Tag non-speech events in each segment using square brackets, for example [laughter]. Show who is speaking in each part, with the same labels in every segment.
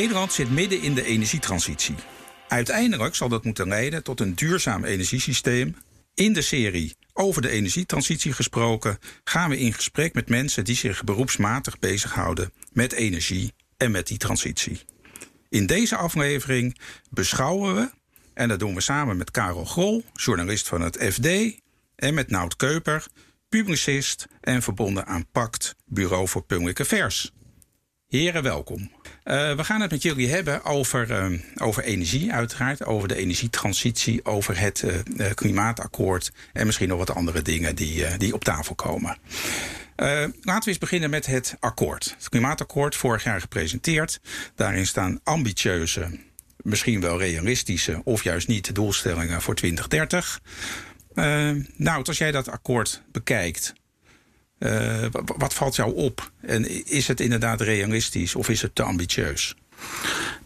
Speaker 1: Nederland zit midden in de energietransitie. Uiteindelijk zal dat moeten leiden tot een duurzaam energiesysteem. In de serie over de energietransitie gesproken gaan we in gesprek met mensen die zich beroepsmatig bezighouden met energie en met die transitie. In deze aflevering beschouwen we, en dat doen we samen met Karel Grol, journalist van het FD, en met Nout Keuper, publicist en verbonden aan PACT, Bureau voor Public Affairs. Heren, welkom. Uh, we gaan het met jullie hebben over, uh, over energie, uiteraard. Over de energietransitie, over het uh, klimaatakkoord. En misschien nog wat andere dingen die, die op tafel komen. laten we eens beginnen met het akkoord. Het klimaatakkoord, vorig jaar gepresenteerd. Daarin staan ambitieuze, misschien wel realistische of juist niet doelstellingen voor 2030. nou, als jij dat akkoord bekijkt, uh, wat valt jou op? En is het inderdaad realistisch of is het te ambitieus?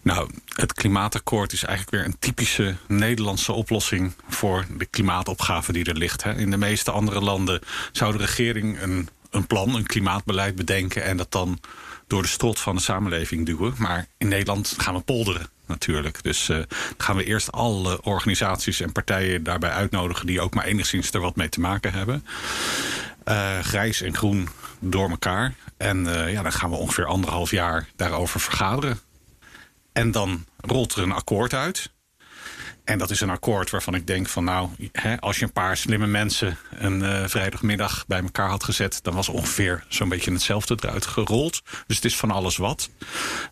Speaker 2: Nou, het klimaatakkoord is eigenlijk weer een typische Nederlandse oplossing voor de klimaatopgave die er ligt. In de meeste andere landen zou de regering een, een plan, een klimaatbeleid bedenken en dat dan door de strot van de samenleving duwen. Maar in Nederland gaan we polderen natuurlijk. Dus uh, gaan we eerst alle organisaties en partijen daarbij uitnodigen die ook maar enigszins er wat mee te maken hebben. Uh, grijs en groen door elkaar. En uh, ja, dan gaan we ongeveer anderhalf jaar daarover vergaderen. En dan rolt er een akkoord uit. En dat is een akkoord waarvan ik denk van nou, hè, als je een paar slimme mensen een uh, vrijdagmiddag bij elkaar had gezet, dan was ongeveer zo'n beetje hetzelfde eruit gerold. Dus het is van alles wat.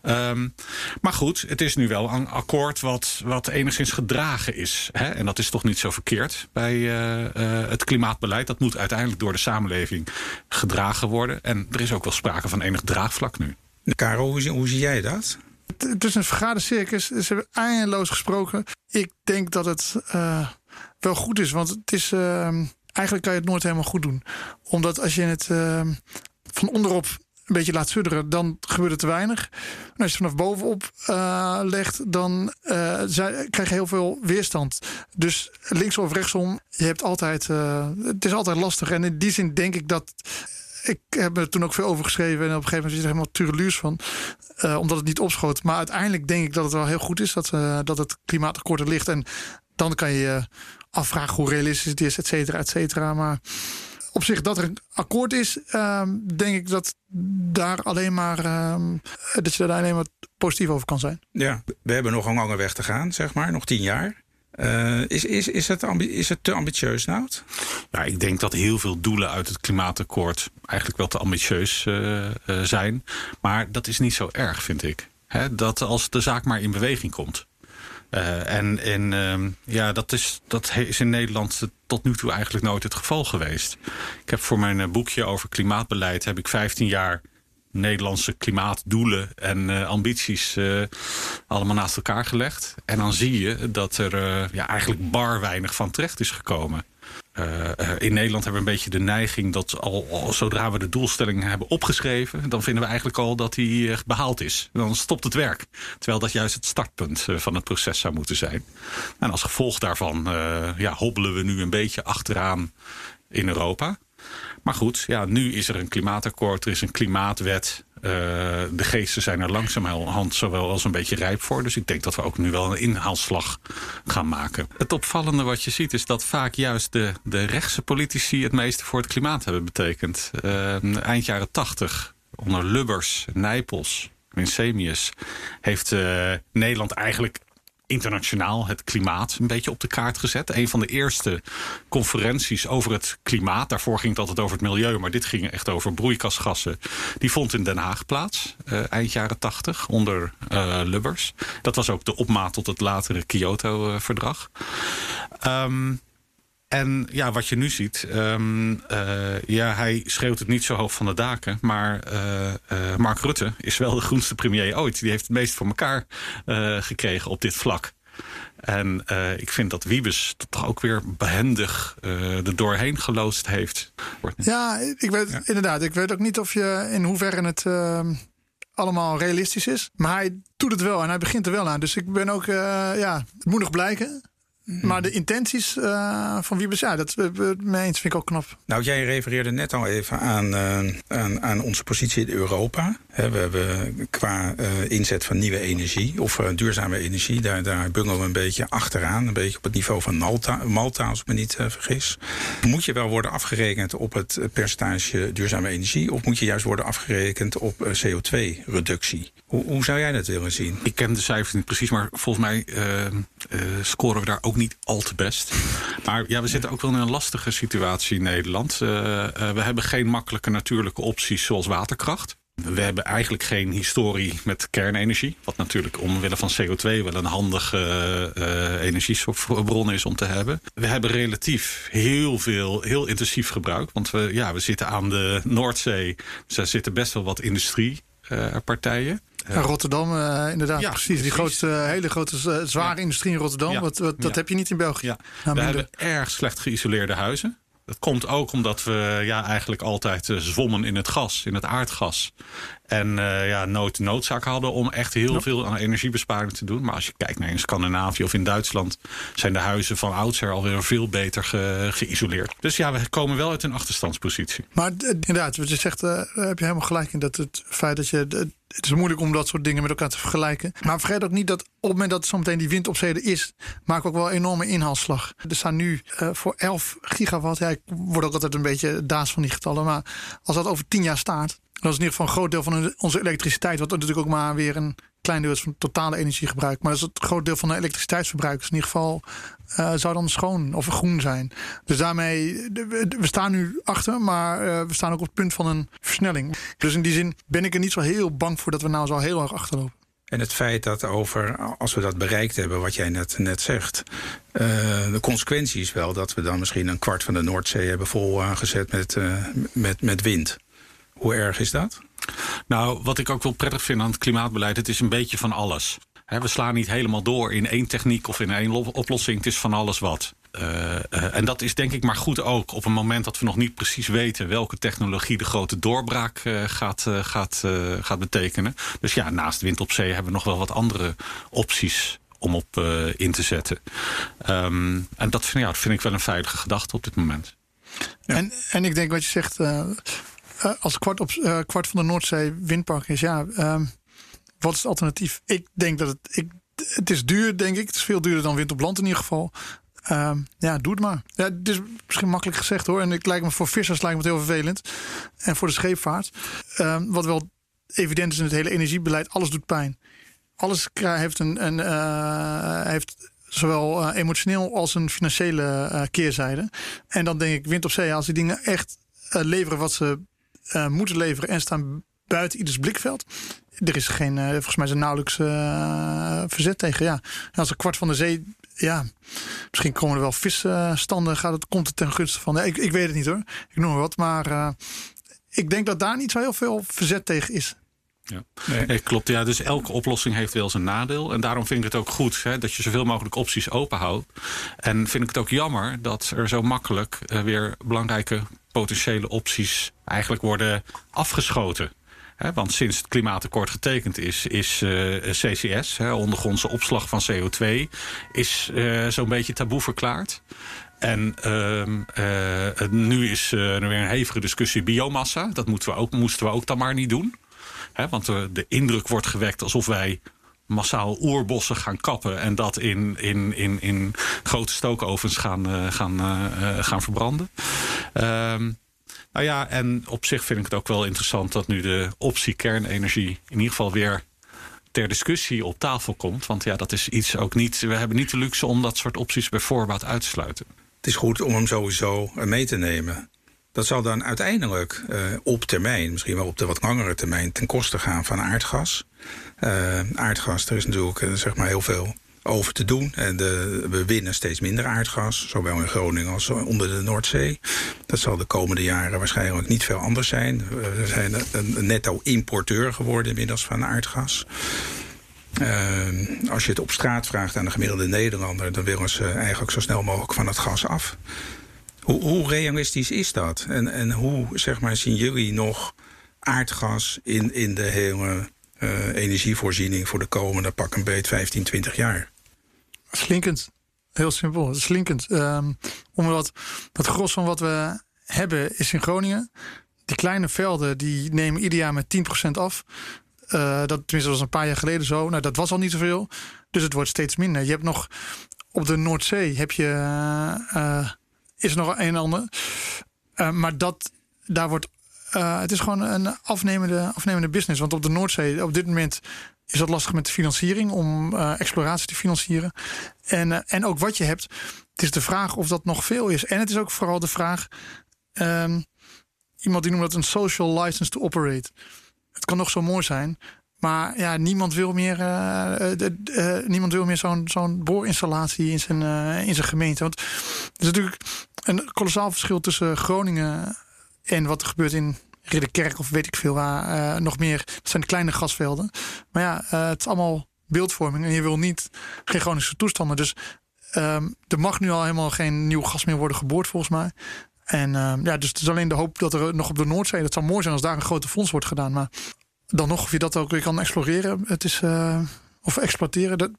Speaker 2: Um, maar goed, het is nu wel een akkoord wat, wat enigszins gedragen is. Hè? En dat is toch niet zo verkeerd bij uh, uh, het klimaatbeleid. Dat moet uiteindelijk door de samenleving gedragen worden. En er is ook wel sprake van enig draagvlak nu.
Speaker 1: Karel, hoe, hoe zie jij dat?
Speaker 3: Het is een vergadercircus. Ze hebben eindeloos gesproken. Ik denk dat het uh, wel goed is. Want het is. Uh, eigenlijk kan je het nooit helemaal goed doen. Omdat als je het uh, van onderop een beetje laat sudderen, dan gebeurt er te weinig. En als je vanaf bovenop uh, legt, dan uh, krijg je heel veel weerstand. Dus linksom of rechtsom, je hebt altijd, het is altijd lastig. En in die zin denk ik dat ik heb er toen ook veel over geschreven. En op een gegeven moment is er helemaal tureluurs van. Uh, omdat het niet opschoot. Maar uiteindelijk denk ik dat het wel heel goed is dat, uh, dat het klimaatakkoord er ligt. En dan kan je je afvragen hoe realistisch het is, et cetera, et cetera. Maar op zich dat er een akkoord is, uh, denk ik dat daar alleen maar ehm, dat je daar alleen maar positief over kan zijn.
Speaker 1: Ja, we hebben nog een lange weg te gaan, zeg maar, nog tien jaar. Uh, is, is, is, het is het te ambitieus, nou?
Speaker 2: Ja, ik denk dat heel veel doelen uit het klimaatakkoord eigenlijk wel te ambitieus uh, uh, zijn. Maar dat is niet zo erg, vind ik. Dat als de zaak maar in beweging komt. en en ehm, ja, dat is, dat is in Nederland tot nu toe eigenlijk nooit het geval geweest. Ik heb voor mijn boekje over klimaatbeleid heb ik 15 jaar Nederlandse klimaatdoelen en uh, ambities uh, allemaal naast elkaar gelegd. En dan zie je dat er uh, ja, eigenlijk bar weinig van terecht is gekomen. in Nederland hebben we een beetje de neiging dat al, al, zodra we de doelstellingen hebben opgeschreven, dan vinden we eigenlijk al dat die behaald is. Dan stopt het werk. Terwijl dat juist het startpunt van het proces zou moeten zijn. En als gevolg daarvan ja, hobbelen we nu een beetje achteraan in Europa. Maar goed, ja, nu is er een klimaatakkoord, er is een klimaatwet. Uh, de geesten zijn er langzamerhand zowel als een beetje rijp voor. Dus ik denk dat we ook nu wel een inhaalslag gaan maken. Het opvallende wat je ziet is dat vaak juist de, de rechtse politici het meeste voor het klimaat hebben betekend. Uh, eind jaren tachtig, onder Lubbers, Nijpels, Winsemius, heeft uh, Nederland eigenlijk internationaal het klimaat een beetje op de kaart gezet. Een van de eerste conferenties over het klimaat. Daarvoor ging het altijd over het milieu, maar dit ging echt over broeikasgassen. Die vond in Den Haag plaats, uh, eind jaren tachtig, onder uh, Lubbers. Dat was ook de opmaat tot het latere Kyoto-verdrag. Um, en ja, wat je nu ziet, um, uh, ja, hij schreeuwt het niet zo hoog van de daken. Maar uh, uh, Mark Rutte is wel de groenste premier ooit. Die heeft het meest voor elkaar gekregen op dit vlak. En ik vind dat Wiebes toch ook weer behendig er doorheen geloosd heeft.
Speaker 3: Ja, ik weet ja. inderdaad. Ik weet ook niet of je in hoeverre het ehm, allemaal realistisch is. Maar hij doet het wel en hij begint er wel aan. Dus ik ben ook, ja, het moet nog blijken. Maar de intenties uh, van Wiebes, ja, dat mee eens vind ik ook knap.
Speaker 1: Nou, jij refereerde net al even aan, uh, aan, aan, onze positie in Europa. He, we hebben qua uh, inzet van nieuwe energie of duurzame energie, daar, daar bungelen we een beetje achteraan. Een beetje op het niveau van Malta, Malta als ik me niet vergis. Moet je wel worden afgerekend op het percentage duurzame energie, of moet je juist worden afgerekend op CO2-reductie? Hoe, hoe, zou jij dat willen zien?
Speaker 2: Ik ken de cijfers niet precies, maar volgens mij scoren we daar ook niet al te best. Maar ja, we zitten ook wel in een lastige situatie in Nederland. Uh, uh, we hebben geen makkelijke natuurlijke opties zoals waterkracht. We hebben eigenlijk geen historie met kernenergie. Wat natuurlijk omwille van CO2 wel een handige uh, energiebron is om te hebben. We hebben relatief heel veel, heel intensief gebruik. Want we, ja, we zitten aan de Noordzee. Dus daar zitten best wel wat industriepartijen.
Speaker 3: Ja, Rotterdam, uh, inderdaad, ja, precies. Die grootste, hele grote, zware industrie in Rotterdam. Wat, wat, dat heb je niet in België.
Speaker 2: Ja. Nou, we hebben erg slecht geïsoleerde huizen. Dat komt ook omdat we ja, eigenlijk altijd zwommen in het gas, in het aardgas. En uh, ja, nood, noodzaak hadden om echt heel veel aan energiebesparing te doen. Maar als je kijkt naar in Scandinavië of in Duitsland... zijn de huizen van oudsher alweer veel beter ge, geïsoleerd. Dus ja, we komen wel uit een achterstandspositie.
Speaker 3: Maar inderdaad, wat je zegt, uh, heb je helemaal gelijk in. Dat het feit dat je het is moeilijk om dat soort dingen met elkaar te vergelijken. Maar vergeet ook niet dat op het moment dat zometeen die wind op zee is, maken we ook wel een enorme inhaalslag. Er staan nu uh, voor 11 gigawatt. Ja, ik word ook altijd een beetje daas van die getallen. Maar als dat over 10 jaar staat, dat is in ieder geval een groot deel van onze elektriciteit. Wat natuurlijk ook maar weer een klein deel is van het totale energiegebruik. Maar dat is het groot deel van de elektriciteitsverbruik. Dus in ieder geval uh, zou dan schoon of groen zijn. Dus daarmee, we staan nu achter, maar uh, we staan ook op het punt van een versnelling. Dus in die zin ben ik er niet zo heel bang voor dat we nou zo heel erg achterlopen.
Speaker 1: En het feit dat over, als we dat bereikt hebben, wat jij net, net zegt, uh, de consequentie is wel dat we dan misschien een kwart van de Noordzee hebben volgezet met, met, met wind. Hoe erg is dat?
Speaker 2: Nou, wat ik ook wel prettig vind aan het klimaatbeleid, het is een beetje van alles. we slaan niet helemaal door in één techniek of in één oplossing. Het is van alles wat. Uh, uh, en dat is denk ik maar goed ook op een moment dat we nog niet precies weten welke technologie de grote doorbraak uh, gaat, gaat, gaat betekenen. Dus ja, naast wind op zee hebben we nog wel wat andere opties om op in te zetten. Um, en dat vind, ja, dat vind ik wel een veilige gedachte op dit moment.
Speaker 3: Ja. En, en ik denk wat je zegt, uh, als kwart, op, uh, kwart van de Noordzee windpark is, ja, um, wat is het alternatief? Ik denk dat het. Ik, het is duur, denk ik. Het is veel duurder dan wind op land in ieder geval. Um, ja, doe het maar. Ja, het is misschien makkelijk gezegd hoor. En ik lijkt me voor vissers lijkt me het heel vervelend. En voor de scheepvaart. Um, wat wel evident is in het hele energiebeleid, alles doet pijn. Alles heeft een, een uh, heeft zowel emotioneel als een financiële keerzijde. En dan denk ik, wind op zee, als die dingen echt leveren wat ze uh, moeten leveren en staan buiten ieders blikveld. Er is geen, uh, volgens mij er nauwelijks uh, verzet tegen. Ja. Als een kwart van de zee, ja, misschien komen er wel visstanden, gaat het, komt het ten gunste van. Ik, ik weet het niet hoor, ik noem maar wat. Maar ik denk dat daar niet zo heel veel verzet tegen is.
Speaker 2: Ja, nee. klopt. Ja, dus elke oplossing heeft wel zijn nadeel. En daarom vind ik het ook goed hè, dat je zoveel mogelijk opties open houdt. En vind ik het ook jammer dat er zo makkelijk weer belangrijke potentiële opties eigenlijk worden afgeschoten. want sinds het klimaatakkoord getekend is, is uh, CCS, he, ondergrondse opslag van CO2, is uh, zo'n beetje taboe verklaard. En uh, nu is er weer een hevige discussie biomassa. Dat moeten we ook, moesten we ook dan maar niet doen. Want de indruk wordt gewekt alsof wij massaal oerbossen gaan kappen en dat in, in, in, in grote stookovens gaan, uh, gaan, uh, gaan verbranden. Um, nou ja, en op zich vind ik het ook wel interessant dat nu de optie kernenergie in ieder geval weer ter discussie op tafel komt. Want ja, dat is iets ook niet. We hebben niet de luxe om dat soort opties bij voorbaat uit te sluiten.
Speaker 1: Het is goed om hem sowieso mee te nemen. Dat zal dan uiteindelijk uh, op termijn, misschien wel op de wat langere termijn, ten koste gaan van aardgas. Uh, aardgas, er is natuurlijk uh, zeg maar heel veel over te doen. En de, we winnen steeds minder aardgas, zowel in Groningen als onder de Noordzee. Dat zal de komende jaren waarschijnlijk niet veel anders zijn. We zijn een netto-importeur geworden inmiddels van aardgas. Uh, als je het op straat vraagt aan de gemiddelde Nederlander, dan willen ze eigenlijk zo snel mogelijk van het gas af. Hoe, realistisch is dat? En, en hoe zeg maar, zien jullie nog aardgas in, in de hele uh, energievoorziening voor de komende pak een beet 15, 20 jaar?
Speaker 3: Slinkend. Heel simpel, slinkend. Um, omdat het gros van wat we hebben is in Groningen. Die kleine velden die nemen ieder jaar met 10% af. Uh, dat tenminste was een paar jaar geleden zo. Nou, dat was al niet zoveel. Dus het wordt steeds minder. Je hebt nog op de Noordzee heb je uh, is nog een en ander. Uh, maar dat daar wordt. het is gewoon een afnemende, afnemende business. Want op de Noordzee, op dit moment is dat lastig met de financiering om uh, exploratie te financieren. En, en ook wat je hebt. Het is de vraag of dat nog veel is. En het is ook vooral de vraag. Um, iemand die noemt dat een social license to operate. Het kan nog zo mooi zijn. Maar ja, niemand wil meer, niemand wil meer zo'n zo'n boorinstallatie in zijn, in zijn gemeente. Want er is natuurlijk een kolossaal verschil tussen Groningen en wat er gebeurt in Ridderkerk of weet ik veel waar. Uh, nog meer. Dat zijn kleine gasvelden. Maar ja, uh, het is allemaal beeldvorming. En je wil niet geen chronische toestanden. Dus um, er mag nu al helemaal geen nieuw gas meer worden geboord volgens mij. En uh, ja, dus het is alleen de hoop dat er nog op de Noordzee... dat zou mooi zijn als daar een grote fonds wordt gedaan. Maar dan nog of je dat ook weer kan exploreren. Het is, uh, of exploiteren. Dat,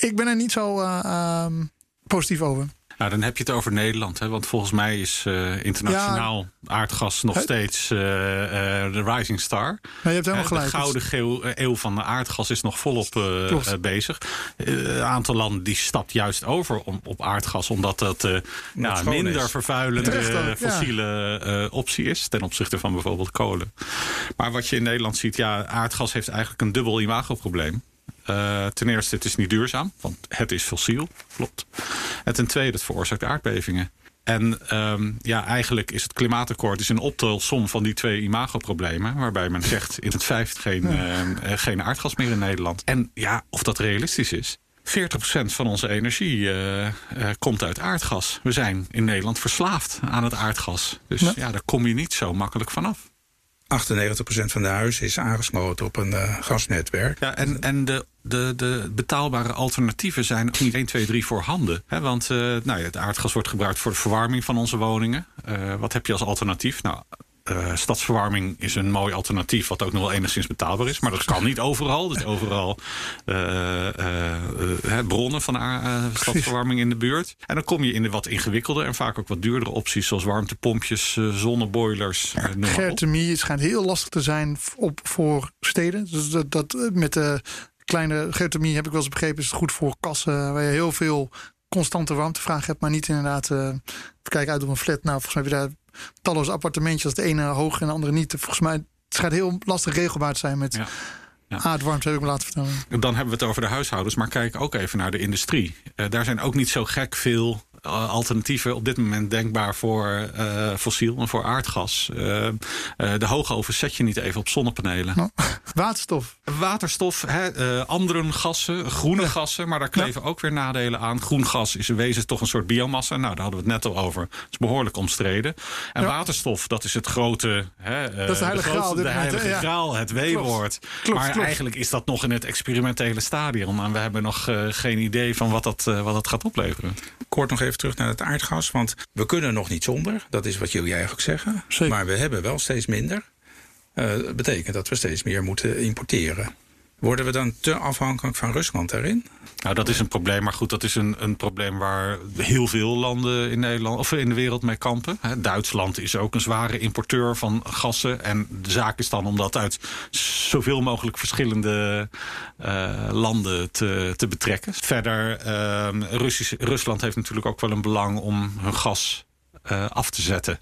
Speaker 3: ik ben er niet zo ehm, positief over.
Speaker 2: Nou, dan heb je het over Nederland. Hè? Want volgens mij is uh, internationaal aardgas nog steeds uh, uh, de rising star.
Speaker 3: Maar je hebt helemaal gelijk.
Speaker 2: De gouden eeuw van de aardgas is nog volop bezig. Een aantal landen die stapt juist over om, op aardgas. Omdat dat ja, minder is. vervuilende fossiele optie is. Ten opzichte van bijvoorbeeld kolen. Maar wat je in Nederland ziet, ja, aardgas heeft eigenlijk een dubbel imagoprobleem. Uh, ten eerste, het is niet duurzaam, want het is fossiel. Klopt. En ten tweede, het veroorzaakt aardbevingen. En um, ja, eigenlijk is het klimaatakkoord is een optelsom van die twee imagoproblemen. Waarbij men zegt in het vijfde geen, uh, geen aardgas meer in Nederland. En ja, of dat realistisch is. 40% van onze energie uh, komt uit aardgas. We zijn in Nederland verslaafd aan het aardgas. Dus ja, ja daar kom je niet zo makkelijk vanaf.
Speaker 1: 98% van de huizen is aangesloten op een uh, gasnetwerk.
Speaker 2: Ja, en, en de, de, de betaalbare alternatieven zijn niet 1, 2, 3 voorhanden. Hè? Want uh, nou ja, het aardgas wordt gebruikt voor de verwarming van onze woningen. Uh, wat heb je als alternatief? Nou, uh, stadsverwarming is een mooi alternatief, wat ook nog wel enigszins betaalbaar is. Maar dat kan niet overal. Dus overal uh, uh, bronnen van stadsverwarming in de buurt. En dan kom je in de wat ingewikkelde en vaak ook wat duurdere opties, zoals warmtepompjes, zonneboilers.
Speaker 3: Geothermie, het schijnt heel lastig te zijn op, voor steden. Dus dat, dat met de kleine geothermie heb ik wel eens begrepen, is het goed voor kassen waar je heel veel constante warmtevraag hebt, maar niet inderdaad. Uh, kijk uit op een flat. Nou, volgens mij heb je daar talloze appartementjes. Als de ene hoog en de andere niet. Volgens mij het gaat heel lastig regelbaar te zijn met ja. Ja. aardwarmte, heb ik me laten vertellen.
Speaker 2: Dan hebben we het over de huishoudens, maar kijk ook even naar de industrie. Uh, daar zijn ook niet zo gek veel eh, alternatieven op dit moment denkbaar voor uh, fossiel en voor aardgas. Uh, de hoogovens zet je niet even op zonnepanelen.
Speaker 3: Nou, [laughs] waterstof.
Speaker 2: Waterstof, hè, andere gassen, groene gassen, maar daar kleven ook weer nadelen aan. Groen gas is in wezen toch een soort biomassa. Nou, daar hadden we het net al over. Het is behoorlijk omstreden. En waterstof, dat is het grote... Hè,
Speaker 3: dat is de heilige graal.
Speaker 2: De heilige graal, het weewoord. Maar eigenlijk is dat nog in het experimentele stadium. En we hebben nog geen idee van wat dat, wat dat gaat opleveren.
Speaker 1: Kort nog even terug naar het aardgas. Want we kunnen nog niet zonder. Dat is wat jullie eigenlijk zeggen. Zeker. Maar we hebben wel steeds minder. Uh, dat betekent dat we steeds meer moeten importeren. Worden we dan te afhankelijk van Rusland daarin?
Speaker 2: Nou, dat is een probleem. Maar goed, dat is een, een probleem waar heel veel landen in Nederland of in de wereld mee kampen. Duitsland is ook een zware importeur van gassen. En de zaak is dan om dat uit zoveel mogelijk verschillende uh, landen te, te betrekken. Verder, Russisch, Rusland heeft natuurlijk ook wel een belang om hun gas uh, af te zetten.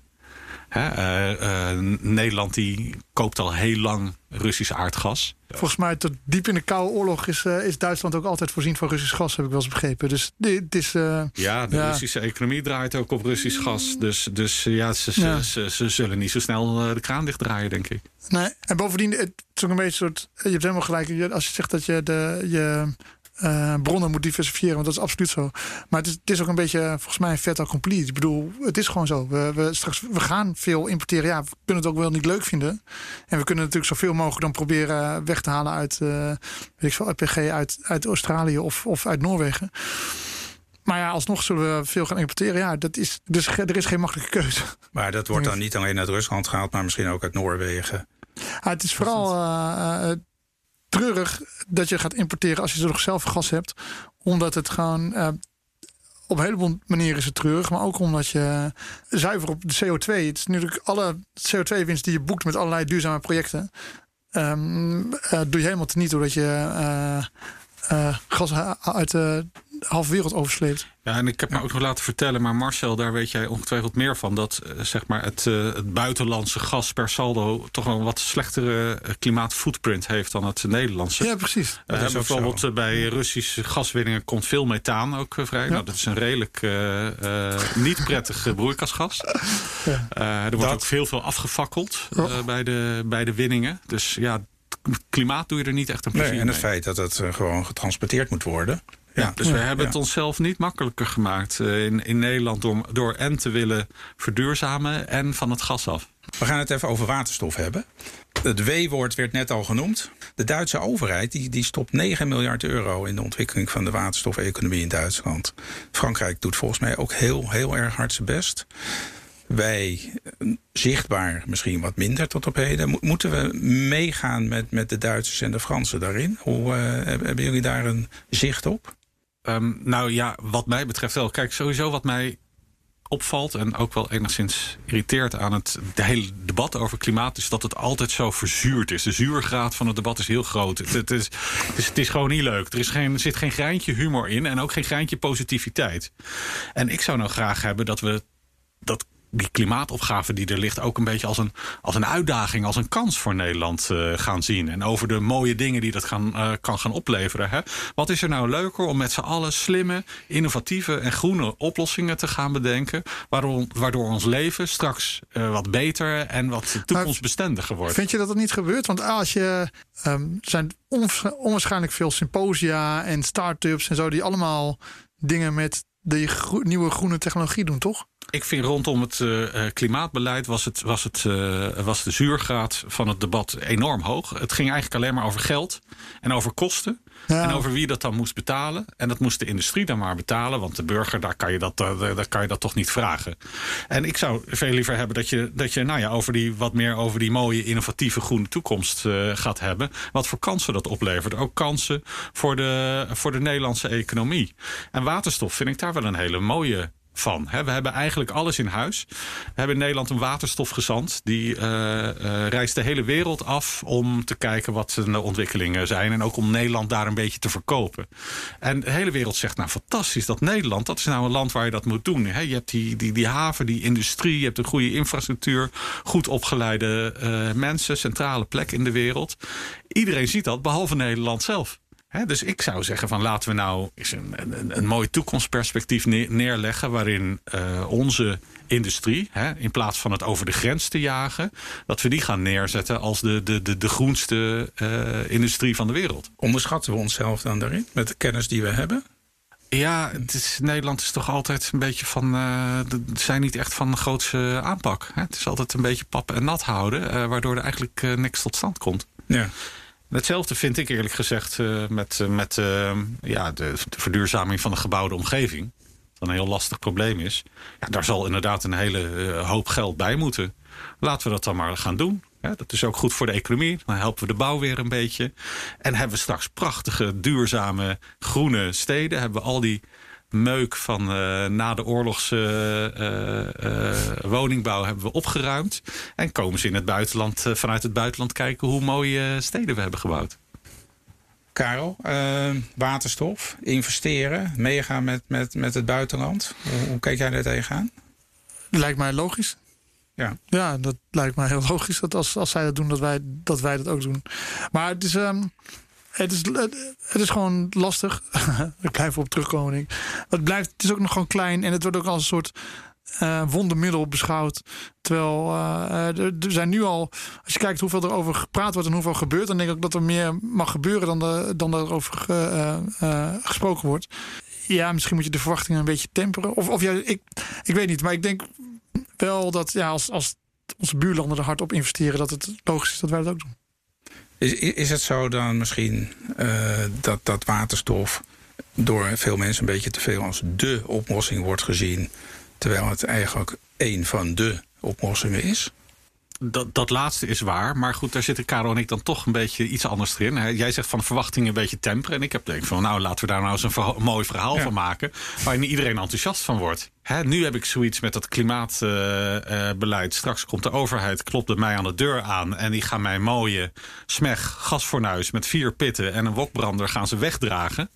Speaker 2: Hè, uh, uh, Nederland die koopt al heel lang Russisch aardgas.
Speaker 3: Volgens mij tot diep in de Koude Oorlog is, uh, is Duitsland ook altijd voorzien van Russisch gas, heb ik wel eens begrepen. Dus dit is.
Speaker 2: ja, de ja. Russische economie draait ook op Russisch gas. Dus, dus ja, ze, ja. Ze, ze, zullen niet zo snel de kraan dichtdraaien, denk ik.
Speaker 3: Nee, en bovendien, het is ook een beetje soort. Je hebt helemaal gelijk. Als je zegt dat je de. Je, uh, bronnen moet diversifiëren. Want dat is absoluut zo. Maar het is, het is ook een beetje, volgens mij, vet complete. Ik bedoel, het is gewoon zo. We, we, straks, we gaan veel importeren. Ja, we kunnen het ook wel niet leuk vinden. En we kunnen natuurlijk zoveel mogelijk dan proberen weg te halen uit, uh, weet ik veel, LPG uit, uit Australië of, of uit Noorwegen. Maar ja, alsnog zullen we veel gaan importeren. Ja, dat is, dus er is geen makkelijke keuze.
Speaker 1: Maar dat wordt dan niet alleen uit Rusland gehaald, maar misschien ook uit Noorwegen.
Speaker 3: Ja, het is vooral uh, treurig dat je gaat importeren als je nog zelf gas hebt. Omdat het gewoon. Uh, op een heleboel manieren is het treurig. Maar ook omdat je zuiver op de CO2. Het is natuurlijk alle CO2-winst die je boekt met allerlei duurzame projecten. Um, uh, doe je helemaal teniet doordat je uh, gas uit de halve wereld oversleept.
Speaker 2: Ja, en ik heb me ook nog laten vertellen, maar Marcel, daar weet jij ongetwijfeld meer van. Dat zeg maar het, het buitenlandse gas per saldo toch een wat slechtere klimaatfootprint heeft dan het Nederlandse.
Speaker 3: Ja, precies.
Speaker 2: Uh, bijvoorbeeld zo. bij Russische gaswinningen komt veel methaan ook vrij. Ja. Nou, dat is een redelijk niet prettig [laughs] broeikasgas. Ja. er wordt dat... ook veel, veel afgefakkeld bij, de, bij de winningen. Dus ja, klimaat doe je er niet echt een plezier
Speaker 1: nee, En het
Speaker 2: mee.
Speaker 1: feit dat het gewoon getransporteerd moet worden.
Speaker 2: Ja, dus we hebben het onszelf niet makkelijker gemaakt uh, in, in Nederland door, door en te willen verduurzamen en van het gas af.
Speaker 1: We gaan het even over waterstof hebben. Het W-woord werd net al genoemd. De Duitse overheid die, die stopt 9 miljard euro in de ontwikkeling van de waterstofeconomie in Duitsland. Frankrijk doet volgens mij ook heel, heel erg hard zijn best. Wij zichtbaar misschien wat minder tot op heden. Moeten we meegaan met, met de Duitsers en de Fransen daarin? Hoe uh, hebben jullie daar een zicht op?
Speaker 2: Um, nou ja, wat mij betreft wel. Kijk, sowieso wat mij opvalt en ook wel enigszins irriteert aan het hele debat over klimaat is dat het altijd zo verzuurd is. De zuurgraad van het debat is heel groot. Het, het, is, het, is, het is gewoon niet leuk. Er, is geen, er zit geen greintje humor in en ook geen greintje positiviteit. En ik zou nou graag hebben dat we dat die klimaatopgave die er ligt ook een beetje als een, als een uitdaging, als een kans voor Nederland uh, gaan zien. En over de mooie dingen die dat gaan, uh, kan gaan opleveren. Hè? Wat is er nou leuker om met z'n allen slimme, innovatieve en groene oplossingen te gaan bedenken. Waardoor, waardoor ons leven straks uh, wat beter en wat toekomstbestendiger wordt.
Speaker 3: Vind je dat dat niet gebeurt? Want als je. Um, zijn onwaarschijnlijk veel symposia en start-ups en zo, die allemaal dingen met de nieuwe groene technologie doen, toch?
Speaker 2: Ik vind rondom het uh, klimaatbeleid was, het, was, het, uh, was de zuurgraad van het debat enorm hoog. Het ging eigenlijk alleen maar over geld en over kosten. Ja. En over wie dat dan moest betalen. En dat moest de industrie dan maar betalen. Want de burger, daar kan je dat, daar kan je dat toch niet vragen. En ik zou veel liever hebben dat je, dat je nou ja, over die, wat meer over die mooie, innovatieve groene toekomst uh, gaat hebben. Wat voor kansen dat oplevert. Ook kansen voor de, voor de Nederlandse economie. En waterstof vind ik daar wel een hele mooie van. We hebben eigenlijk alles in huis. We hebben in Nederland een waterstofgezant. Die uh, uh, reist de hele wereld af om te kijken wat de ontwikkelingen zijn. En ook om Nederland daar een beetje te verkopen. En de hele wereld zegt, nou fantastisch, dat Nederland, dat is nou een land waar je dat moet doen. Je hebt die, die, die haven, die industrie, je hebt een goede infrastructuur. Goed opgeleide uh, mensen, centrale plek in de wereld. Iedereen ziet dat, behalve Nederland zelf. He, dus ik zou zeggen van laten we nou eens een, een, een mooi toekomstperspectief neerleggen waarin uh, onze industrie, he, in plaats van het over de grens te jagen, dat we die gaan neerzetten als de, de, de, de groenste uh, industrie van de wereld.
Speaker 1: Onderschatten we onszelf dan daarin met de kennis die we hebben?
Speaker 2: Ja, het is, Nederland is toch altijd een beetje van. Uh, zijn niet echt van de grootste aanpak. Hè? Het is altijd een beetje pap en nat houden, waardoor er eigenlijk niks tot stand komt.
Speaker 1: Ja.
Speaker 2: Hetzelfde vind ik eerlijk gezegd uh, met, uh, met uh, ja, de, verduurzaming van de gebouwde omgeving. Dat een heel lastig probleem is. Ja, daar zal inderdaad een hele hoop geld bij moeten. Laten we dat dan maar gaan doen. Dat is ook goed voor de economie. Dan helpen we de bouw weer een beetje. En hebben we straks prachtige, duurzame, groene steden. Hebben we al die meuk van uh, na de oorlogse uh, uh, woningbouw hebben we opgeruimd. En komen ze in het buitenland, vanuit het buitenland kijken hoe mooie steden we hebben gebouwd.
Speaker 1: Karel, waterstof, investeren, meegaan met, met, met het buitenland. Hoe, hoe kijk jij daar tegenaan?
Speaker 3: Lijkt mij logisch.
Speaker 1: Ja.
Speaker 3: ja, dat lijkt mij heel logisch. Dat als, als zij dat doen, dat wij dat, wij dat ook doen. Maar het is... Um, het is, het is gewoon lastig. [laughs] Ik blijf op terugkomen. Het, blijft, het is ook nog gewoon klein en het wordt ook als een soort uh, wondermiddel beschouwd. Terwijl uh, er, er zijn nu al, als je kijkt hoeveel er over gepraat wordt en hoeveel gebeurt, dan denk ik dat er meer mag gebeuren dan, de, dan uh, gesproken wordt. Ja, misschien moet je de verwachtingen een beetje temperen. Of, of ja, ik, ik weet niet, maar ik denk wel dat ja, als, als onze buurlanden er hard op investeren, dat het logisch is dat wij dat ook doen.
Speaker 1: Is, is het zo dan misschien uh, dat, dat waterstof door veel mensen een beetje te veel als de oplossing wordt gezien, terwijl het eigenlijk een van de oplossingen is?
Speaker 2: dat, dat laatste is waar. Maar goed, daar zitten Caro en ik dan toch een beetje iets anders erin. Jij zegt van verwachtingen een beetje temperen. En ik heb denk van, nou, laten we daar nou eens een, mooi verhaal van maken. Waarin iedereen enthousiast van wordt. Hè, nu heb ik zoiets met dat klimaatbeleid. Straks komt de overheid, klopt bij mij aan de deur aan. En die gaan mijn mooie smeg gasfornuis met vier pitten en een wokbrander gaan ze wegdragen.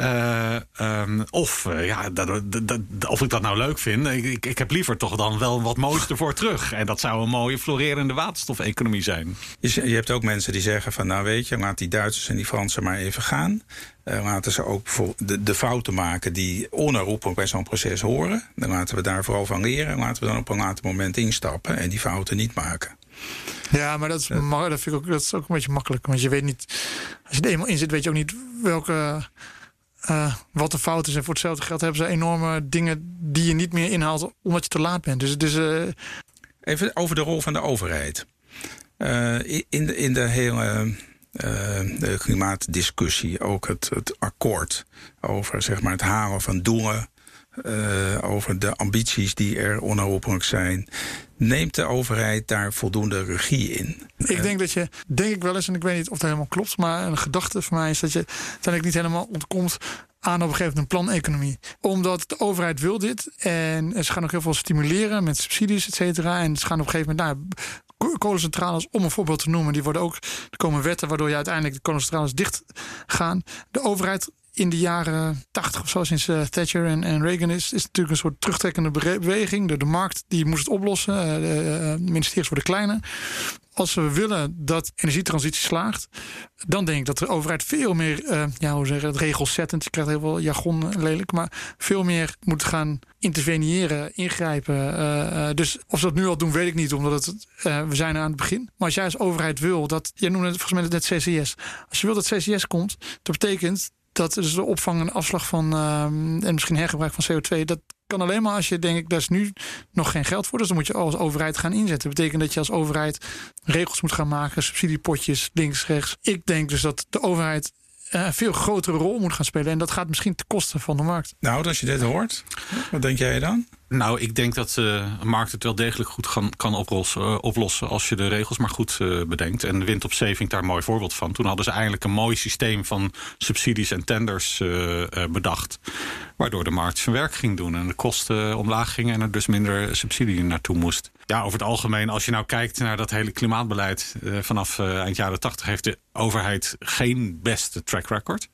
Speaker 2: Uh, um, of, ja, dat, dat, of ik dat nou leuk vind. Ik, ik heb liever toch dan wel wat moois ervoor terug. En dat zou een mooie florerende waterstofeconomie zijn.
Speaker 1: Je hebt ook mensen die zeggen van nou weet je, laat die Duitsers en die Fransen maar even gaan. Uh, laten ze ook de, de, fouten maken die onherroepelijk bij zo'n proces horen. Dan laten we daar vooral van leren. En laten we dan op een later moment instappen en die fouten niet maken.
Speaker 3: Ja, maar dat is, dat, vind ik ook, dat is ook een beetje makkelijk. Want je weet niet, als je er eenmaal in zit, weet je ook niet welke, uh, wat de fout is. En voor hetzelfde geld hebben ze enorme dingen die je niet meer inhaalt omdat je te laat bent. Dus, dus uh...
Speaker 1: Even over de rol van de overheid. In, de, in de hele de klimaatdiscussie, ook het, het akkoord over zeg maar, het halen van doelen, uh, over de ambities die er onherroepelijk zijn. Neemt de overheid daar voldoende regie in?
Speaker 3: Ik denk dat je, denk ik wel eens, en ik weet niet of dat helemaal klopt, maar een gedachte van mij is dat je uiteindelijk niet helemaal ontkomt aan op een gegeven moment een planeconomie. Omdat de overheid wil dit en ze gaan ook heel veel stimuleren met subsidies, et cetera. En ze gaan op een gegeven moment, nou, kolencentrales, om een voorbeeld te noemen, die worden ook, er komen wetten waardoor je uiteindelijk de kolencentrales dicht gaan. De overheid in de jaren 80 of zo, sinds uh, Thatcher en, Reagan, is, is natuurlijk een soort terugtrekkende beweging. De, de markt die moest het oplossen. Uh, de uh, ministeries worden als we willen dat energietransitie slaagt, dan denk ik dat de overheid veel meer, ja, hoe zeggen, het regelzettend, je krijgt heel veel jargon lelijk, maar veel meer moet gaan interveneren, ingrijpen. Dus of ze dat nu al doen, weet ik niet, omdat het, we zijn aan het begin. Maar als jij als overheid wil dat, jij noemde het volgens mij net CCS, als je wil dat CCS komt, dat betekent dat dus de opvang en afslag van en misschien hergebruik van CO2, dat kan alleen maar als je denkt, daar is nu nog geen geld voor. Dus dan moet je als overheid gaan inzetten. Dat betekent dat je als overheid regels moet gaan maken, subsidiepotjes, links, rechts. Ik denk dus dat de overheid eh, een veel grotere rol moet gaan spelen. En dat gaat misschien ten koste van de markt.
Speaker 1: Nou, als je dit hoort, wat denk jij dan?
Speaker 2: Nou, ik denk dat uh, een markt het wel degelijk goed kan, kan oplossen, uh, oplossen als je de regels maar goed uh, bedenkt. En de wind op ik daar een mooi voorbeeld van. Toen hadden ze eigenlijk een mooi systeem van subsidies en tenders bedacht. Waardoor de markt zijn werk ging doen en de kosten omlaag gingen en er dus minder subsidie naartoe moest. Ja, over het algemeen, als je nou kijkt naar dat hele klimaatbeleid vanaf eind jaren 80 heeft de overheid geen beste track record.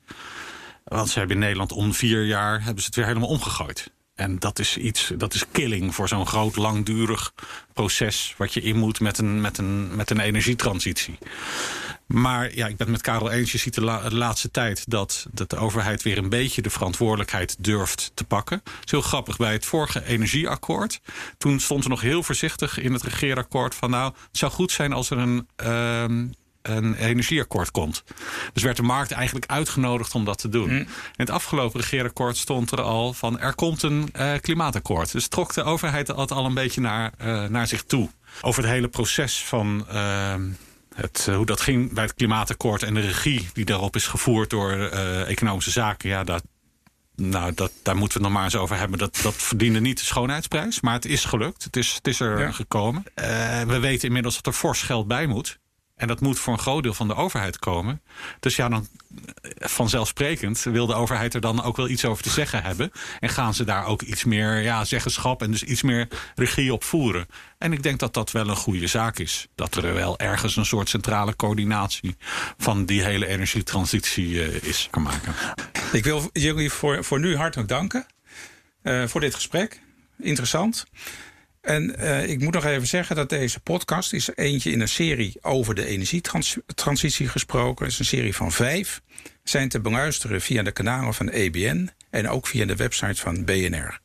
Speaker 2: Want ze hebben in Nederland om vier jaar hebben ze het weer helemaal omgegooid. En dat is iets, dat is killing voor zo'n groot, langdurig proces wat je in moet met een, met een, met een energietransitie. Maar ja, ik ben met Karel eens. Je ziet de, laatste tijd dat, dat de overheid weer een beetje de verantwoordelijkheid durft te pakken. Het is heel grappig. Bij het vorige energieakkoord. Toen stond er nog heel voorzichtig in het regeerakkoord van nou, het zou goed zijn als er een, uh, een energieakkoord komt. Dus werd de markt eigenlijk uitgenodigd om dat te doen. Mm. In het afgelopen regeerakkoord stond er al van er komt een uh, klimaatakkoord. Dus trok de overheid het al een beetje naar, uh, naar zich toe. Over het hele proces van uh, het, hoe dat ging bij het klimaatakkoord en de regie die daarop is gevoerd door economische zaken. Ja, dat, nou, dat, daar moeten we het nog maar eens over hebben. Dat, dat verdiende niet de schoonheidsprijs. Maar het is gelukt. Het is, het is er ja. gekomen. we weten inmiddels dat er fors geld bij moet. En dat moet voor een groot deel van de overheid komen. Dus ja, dan vanzelfsprekend wil de overheid er dan ook wel iets over te zeggen hebben. En gaan ze daar ook iets meer ja, zeggenschap en dus iets meer regie op voeren. En ik denk dat dat wel een goede zaak is. Dat er wel ergens een soort centrale coördinatie van die hele energietransitie uh, is kan maken.
Speaker 1: Ik wil jullie voor, voor nu hartelijk danken uh, voor dit gesprek. Interessant. En uh, ik moet nog even zeggen dat deze podcast is eentje in een serie over de energietransitie gesproken. Het is een serie van vijf. Zijn te beluisteren via de kanalen van EBN en ook via de website van BNR.